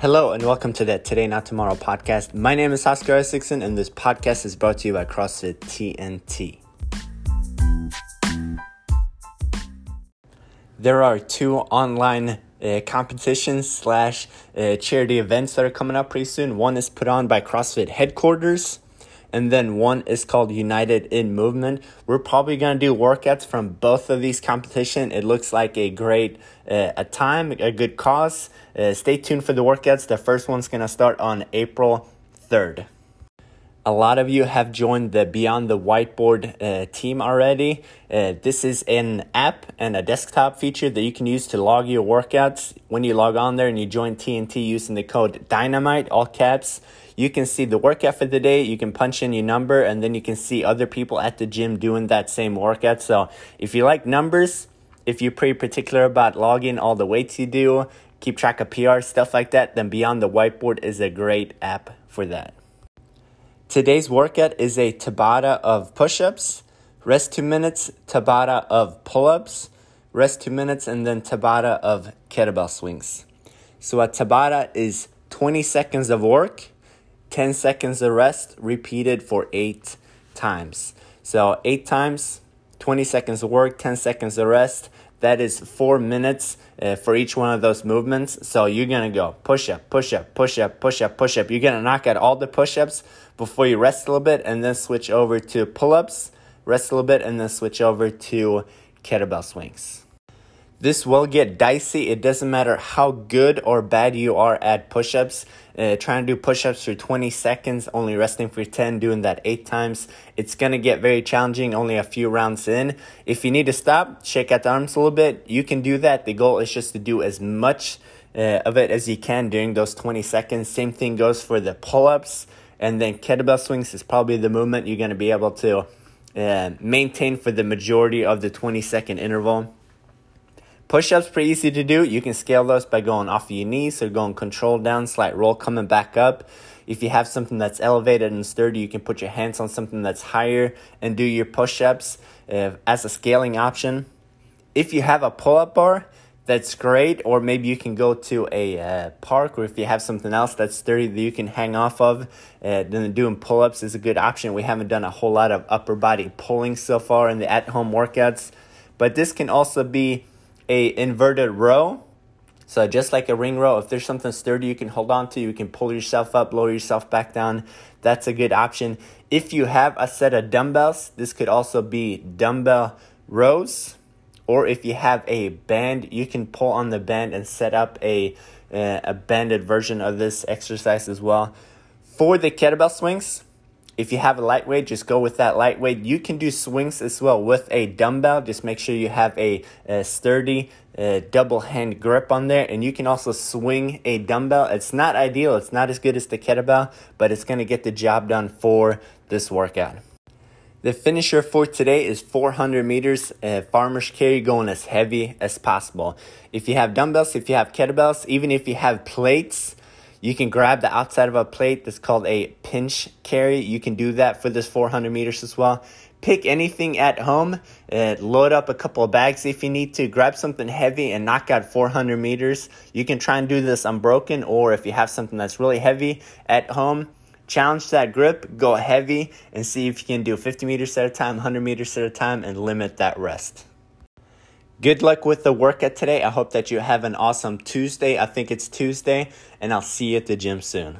Hello and welcome to the Today Not Tomorrow podcast. My name is Oscar Isaacson and this podcast is brought to you by CrossFit TNT. There are two online uh, competitions slash uh, charity events that are coming up pretty soon. One is put on by CrossFit headquarters and then one is called United in Movement. We're probably going to do workouts from both of these competition. It looks like a great uh, a time, a good cause. Uh, stay tuned for the workouts. The first one's going to start on April 3rd. A lot of you have joined the Beyond the Whiteboard uh, team already. Uh, this is an app and a desktop feature that you can use to log your workouts. When you log on there and you join TNT using the code DYNAMITE, all caps, you can see the workout for the day. You can punch in your number and then you can see other people at the gym doing that same workout. So if you like numbers, if you're pretty particular about logging all the weights you do, keep track of PR, stuff like that, then Beyond the Whiteboard is a great app for that. Today's workout is a Tabata of push ups, rest two minutes, Tabata of pull ups, rest two minutes, and then Tabata of kettlebell swings. So a Tabata is 20 seconds of work, 10 seconds of rest, repeated for eight times. So eight times, 20 seconds of work, 10 seconds of rest. That is four minutes uh, for each one of those movements. So you're gonna go push up, push up, push up, push up, push up. You're gonna knock out all the push ups before you rest a little bit and then switch over to pull ups, rest a little bit, and then switch over to kettlebell swings. This will get dicey. It doesn't matter how good or bad you are at push ups. Uh, trying to do push ups for 20 seconds, only resting for 10, doing that eight times. It's going to get very challenging only a few rounds in. If you need to stop, shake out the arms a little bit, you can do that. The goal is just to do as much uh, of it as you can during those 20 seconds. Same thing goes for the pull ups. And then kettlebell swings is probably the movement you're going to be able to uh, maintain for the majority of the 20 second interval. Push ups pretty easy to do. You can scale those by going off of your knees or going control down, slight roll coming back up. If you have something that's elevated and sturdy, you can put your hands on something that's higher and do your push ups uh, as a scaling option. If you have a pull up bar, that's great. Or maybe you can go to a uh, park, or if you have something else that's sturdy that you can hang off of, uh, then doing pull ups is a good option. We haven't done a whole lot of upper body pulling so far in the at home workouts, but this can also be a inverted row. So just like a ring row, if there's something sturdy you can hold on to, you can pull yourself up, lower yourself back down. That's a good option. If you have a set of dumbbells, this could also be dumbbell rows. Or if you have a band, you can pull on the band and set up a, uh, a banded version of this exercise as well. For the kettlebell swings, if you have a lightweight, just go with that lightweight. You can do swings as well with a dumbbell. Just make sure you have a, a sturdy uh, double hand grip on there. And you can also swing a dumbbell. It's not ideal, it's not as good as the kettlebell, but it's going to get the job done for this workout. The finisher for today is 400 meters uh, farmer's carry going as heavy as possible. If you have dumbbells, if you have kettlebells, even if you have plates, you can grab the outside of a plate that's called a pinch carry. You can do that for this 400 meters as well. Pick anything at home, uh, load up a couple of bags if you need to, grab something heavy and knock out 400 meters. You can try and do this unbroken, or if you have something that's really heavy at home, challenge that grip, go heavy, and see if you can do 50 meters at a time, 100 meters at a time, and limit that rest. Good luck with the workout today. I hope that you have an awesome Tuesday. I think it's Tuesday, and I'll see you at the gym soon.